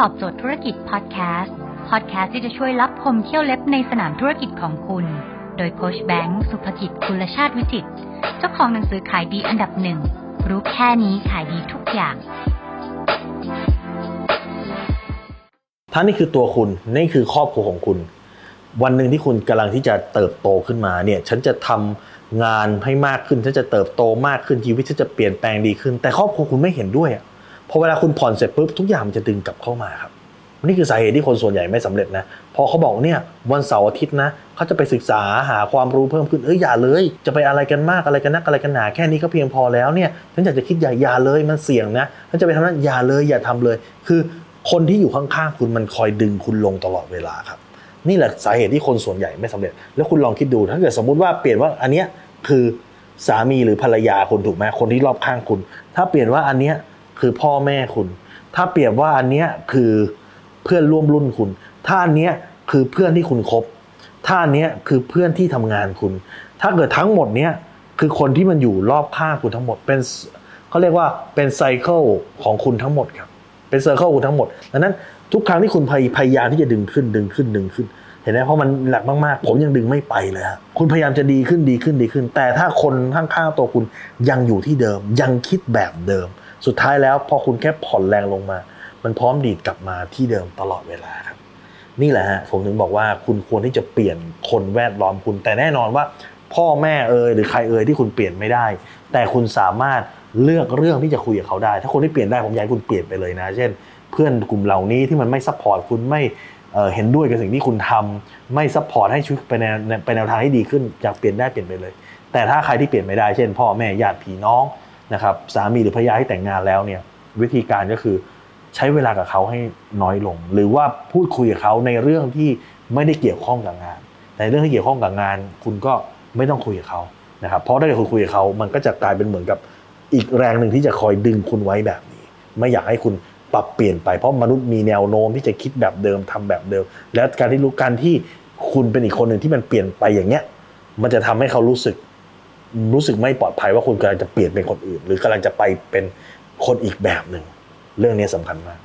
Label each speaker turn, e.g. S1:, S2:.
S1: ตอบโจทย์ธุรกิจพอดแคสต์พอดแคสต์ที่จะช่วยรับพมเที่ยวเล็บในสนามธุรกิจของคุณ โดยโคชแบงค์สุภกิจคุณชาติวิจิตเจ้าของหนังสือขายดีอันดับหนึ่งรู้แค่นี้ขายดีทุกอย่าง
S2: ถ้านี่คือตัวคุณนี่คือครอบครัวของคุณ วันหนึ่งที่คุณกำลังที่จะเติบโตขึ้นมาเนี่ย ฉันจะทำงานให้มากขึ้นฉันจะเติบโตมากขึ้นชีวิตฉันจะเปลี่ยนแปลงดีขึ้น แต่ครอบครัวคุณไม่เห็นด้วยอะ พอเวลาคุณผ่อนเสร็จปุ๊บทุกอย่างมันจะดึงกลับเข้ามาครับนี่คือสาเหตุที่คนส่วนใหญ่ไม่สำเร็จนะพอเขาบอกเนี่ยวันเสาร์อาทิตย์นะเขาจะไปศึกษาหาความรู้เพิ่มขึ้นเอ้ยอย่าเลย จะไปอะไรกันมากอะไรกันนักอะไรกันหนาแค่นี้ก็เพียงพอแล้วเนี่ยฉันอยากจะคิดอย่าอย่าเลยมันเสี่ยงนะฉันจะไปทำนั้นอย่าเลยอย่าทำเลย คือคนที่อยู่ข้างๆคุณมันคอยดึงคุณลงตลอดเวลาครับ นี่แหละสาเหตุที่คนส่วนใหญ่ไม่สำเร็จ แล้วคุณลองคิดดูถ้าเกิดสมมุติว่าเปลี่ยนว่าอันเนี้ยคือสามีหรือภรรยาคุณถูกไหมคนที่รอบข้างคุณ ถ้าเปรียบว่าอันเนี้ย คือพ่อแม่คุณ ถ้าเปรียบว่าอันเนี้ยคือเพื่อนร่วมรุ่นคุณ ถ้าอันเนี้ยคือเพื่อนที่คุณคบ ถ้าอันเนี้ยคือเพื่อนที่ทำงานคุณ ถ้าเกิดทั้งหมดเนี้ยคือคนที่มันอยู่รอบข้างคุณทั้งหมด เป็นเขาเรียกว่าเป็น cycle ของคุณทั้งหมดครับ เป็น circle คุณทั้งหมดดังนั้นทุกครั้งที่คุณพยายามที่จะดึงขึ้นดึงขึ้นดึงขึ้น เห็นไหมเพราะมันหนักมากๆ ผมยังดึงไม่ไปเลยฮะคุณพยายามจะดีขึ้นดีขึ้นดีขึ้น แต่ถ้าคนข้างๆตัวคุณยังอยู่ที่เดิม ยังคิดแบบเดิม สุดท้ายแล้วพอคุณแค่ผ่อนแรงลงมา มันพร้อมดีดกลับมาที่เดิมตลอดเวลาครับ นี่แหละฮะผมถึงบอกว่าคุณควรที่จะเปลี่ยนคนแวดล้อมคุณ แต่แน่นอนว่า พ่อแม่เอ่ยหรือใครเอ่ยที่คุณเปลี่ยนไม่ได้ แต่คุณสามารถเลือกเรื่องที่จะคุยกับเขาได้ ถ้าคนที่เปลี่ยนได้ผมอยากคุณเปลี่ยนไปเลยนะ เช่น เพื่อนกลุ่มเหล่านี้ที่มันไม่ support คุณไม่เห็นด้วยกับสิ่งที่คุณทำไม่ support ให้ชีวิตไปในไปแนวทางที่ดีขึ้นอยากเปลี่ยนได้เปลี่ยนไปเลย แต่ถ้าใครที่เปลี่ยนไม่ได้เช่น พ่อแม่ญาติพี่น้อง นะครับสามีหรือภรรยาที่แต่งงานแล้วเนี่ยวิธีการก็คือใช้เวลากับเขาให้น้อยลง หรือว่าพูดคุยกับเขาในเรื่องที่ไม่ได้เกี่ยวข้องกับงาน แต่เรื่องที่เกี่ยวข้องกับงาน คุณก็ไม่ต้องคุยกับเขานะครับเพราะถ้าเกิดคุณคุยกับเขามันก็จะกลายเป็นเหมือนกับอีกแรงหนึ่งที่จะคอยดึงคุณไว้แบบนี้ ไม่อยากให้คุณปรับเปลี่ยนไปเพราะมนุษย์มีแนวโน้มที่จะคิดแบบเดิมทำแบบเดิม แล้วการที่รู้การที่คุณเป็นอีกคนหนึ่งที่มันเปลี่ยนไปอย่างเงี้ยมันจะทำให้เขารู้สึก รู้สึกไม่ปลอดภัยว่าคุณกำลังจะเปลี่ยนเป็นคนอื่น หรือกำลังจะไปเป็นคนอีกแบบหนึ่งเรื่องนี้สำคัญมาก